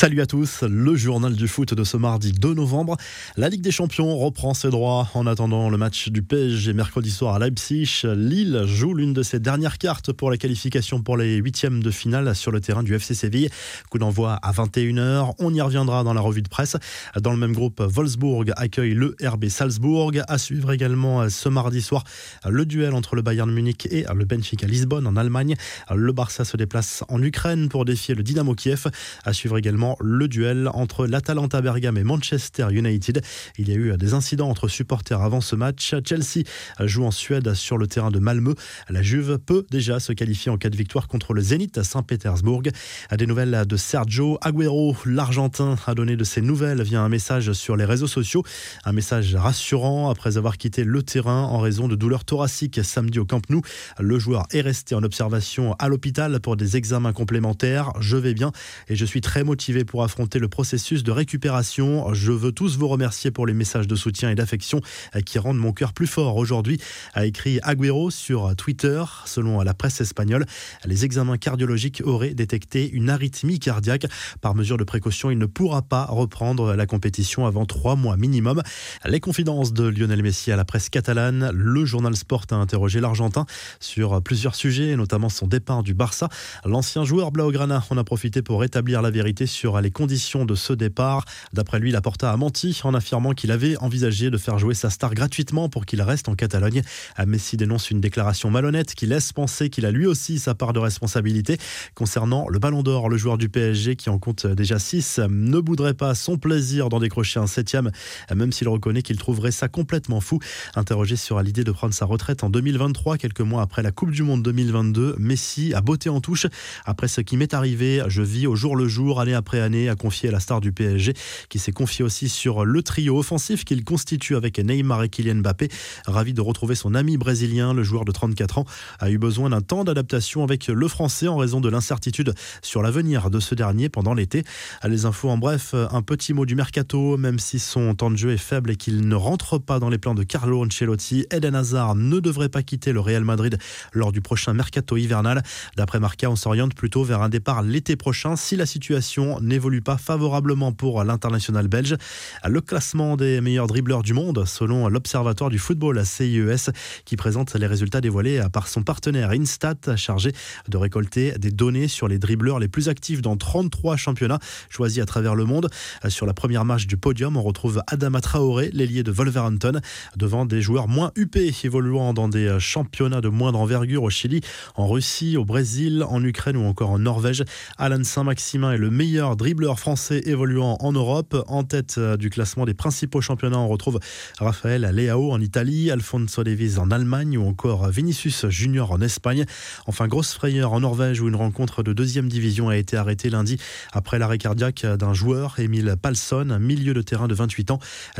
Salut à tous, le journal du foot de ce mardi 2 novembre. La Ligue des Champions reprend ses droits en attendant le match du PSG mercredi soir à Leipzig. Lille joue l'une de ses dernières cartes pour la qualification pour les huitièmes de finale sur le terrain du FC Séville. Coup d'envoi à 21h. On y reviendra dans la revue de presse. Dans le même groupe, Wolfsburg accueille le RB Salzbourg. À suivre également ce mardi soir le duel entre le Bayern Munich et le Benfica Lisbonne en Allemagne. Le Barça se déplace en Ukraine pour défier le Dynamo Kiev. À suivre également le duel entre l'Atalanta Bergame et Manchester United. Il y a eu des incidents entre supporters avant ce match. Chelsea joue en Suède sur le terrain de Malmö. La Juve peut déjà se qualifier en cas de victoire contre le Zénith à Saint-Pétersbourg. Des nouvelles de Sergio Agüero, l'Argentin, a donné de ses nouvelles via un message sur les réseaux sociaux. Un message rassurant après avoir quitté le terrain en raison de douleurs thoraciques samedi au Camp Nou. Le joueur est resté en observation à l'hôpital pour des examens complémentaires. Je vais bien et je suis très motivé pour affronter le processus de récupération. Je veux tous vous remercier pour les messages de soutien et d'affection qui rendent mon cœur plus fort aujourd'hui, a écrit Agüero sur Twitter. Selon la presse espagnole, les examens cardiologiques auraient détecté une arythmie cardiaque. Par mesure de précaution, il ne pourra pas reprendre la compétition avant trois mois minimum. Les confidences de Lionel Messi à la presse catalane. Le journal Sport a interrogé l'Argentin sur plusieurs sujets, notamment son départ du Barça. L'ancien joueur Blaugrana en a profité pour rétablir la vérité sur sur les conditions de ce départ. D'après lui, Laporta a menti en affirmant qu'il avait envisagé de faire jouer sa star gratuitement pour qu'il reste en Catalogne. Messi dénonce une déclaration malhonnête qui laisse penser qu'il a lui aussi sa part de responsabilité. Concernant le Ballon d'Or, le joueur du PSG qui en compte déjà 6 ne boudrait pas son plaisir d'en décrocher un septième, même s'il reconnaît qu'il trouverait ça complètement fou. Interrogé sur l'idée de prendre sa retraite en 2023, quelques mois après la Coupe du Monde 2022, Messi a botté en touche. Après ce qui m'est arrivé, je vis au jour le jour, année après année, a confié à la star du PSG, qui s'est confié aussi sur le trio offensif qu'il constitue avec Neymar et Kylian Mbappé. Ravi de retrouver son ami brésilien, le joueur de 34 ans, a eu besoin d'un temps d'adaptation avec le français en raison de l'incertitude sur l'avenir de ce dernier pendant l'été. Les infos en bref, un petit mot du mercato, même si son temps de jeu est faible et qu'il ne rentre pas dans les plans de Carlo Ancelotti, Eden Hazard ne devrait pas quitter le Real Madrid lors du prochain mercato hivernal. D'après Marca, on s'oriente plutôt vers un départ l'été prochain si la situation n'évolue pas favorablement pour l'international belge. Le classement des meilleurs dribbleurs du monde, selon l'Observatoire du football à CIES, qui présente les résultats dévoilés par son partenaire Instat, chargé de récolter des données sur les dribbleurs les plus actifs dans 33 championnats choisis à travers le monde. Sur la première marche du podium, on retrouve Adama Traoré, l'ailier de Wolverhampton, devant des joueurs moins huppés, évoluant dans des championnats de moindre envergure au Chili, en Russie, au Brésil, en Ukraine ou encore en Norvège. Alan Saint-Maximin est le meilleur dribbleur français évoluant en Europe. En tête euh, du classement des principaux championnats, on retrouve Raphaël Leao en Italie, Alfonso Davies en Allemagne ou encore Vinicius Junior en Espagne. Enfin, grosse frayeur en Norvège où une rencontre de deuxième division a été arrêtée lundi après l'arrêt cardiaque d'un joueur, Emile Palsson, milieu de terrain de 28 ans,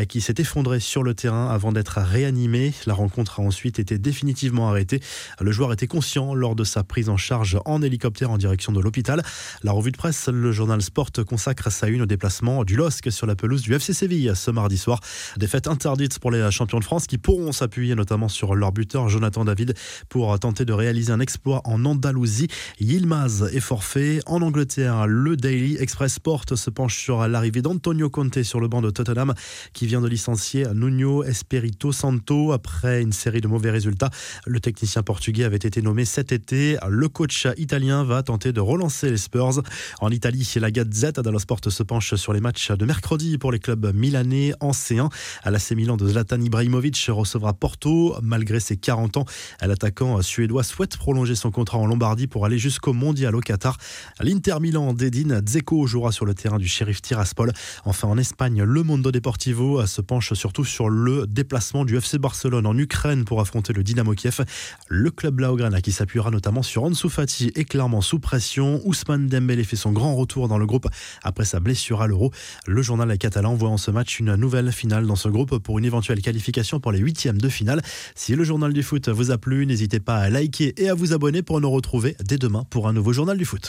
qui s'est effondré sur le terrain avant d'être réanimé. La rencontre a ensuite été définitivement arrêtée. Le joueur était conscient lors de sa prise en charge en hélicoptère en direction de l'hôpital. La revue de presse, le journal Sport consacre sa une au déplacement du LOSC sur la pelouse du FC Séville ce mardi soir. Défaite interdite pour les champions de France qui pourront s'appuyer notamment sur leur buteur Jonathan David pour tenter de réaliser un exploit en Andalousie. Yilmaz est forfait. En Angleterre, le Daily Express Sport se penche sur l'arrivée d'Antonio Conte sur le banc de Tottenham qui vient de licencier Nuno Espirito Santo après une série de mauvais résultats. Le technicien portugais avait été nommé cet été. Le coach italien va tenter de relancer les Spurs. En Italie, la Z Sport se penche sur les matchs de mercredi pour les clubs milanais en C1. À l'AC Milan de Zlatan Ibrahimovic recevra Porto. Malgré ses 40 ans, l'attaquant suédois souhaite prolonger son contrat en Lombardie pour aller jusqu'au mondial au Qatar. L'Inter Milan d'Edine Dzeko jouera sur le terrain du shérif Tiraspol. Enfin en Espagne, le Mondo Deportivo se penche surtout sur le déplacement du FC Barcelone en Ukraine pour affronter le Dynamo Kiev. Le club Blaugrana qui s'appuiera notamment sur Ansu Fati est clairement sous pression. Ousmane Dembélé fait son grand retour dans le après sa blessure à l'euro. Le journal catalan voit en ce match une nouvelle finale dans ce groupe pour une éventuelle qualification pour les huitièmes de finale. Si le journal du foot vous a plu, n'hésitez pas à liker et à vous abonner pour nous retrouver dès demain pour un nouveau journal du foot.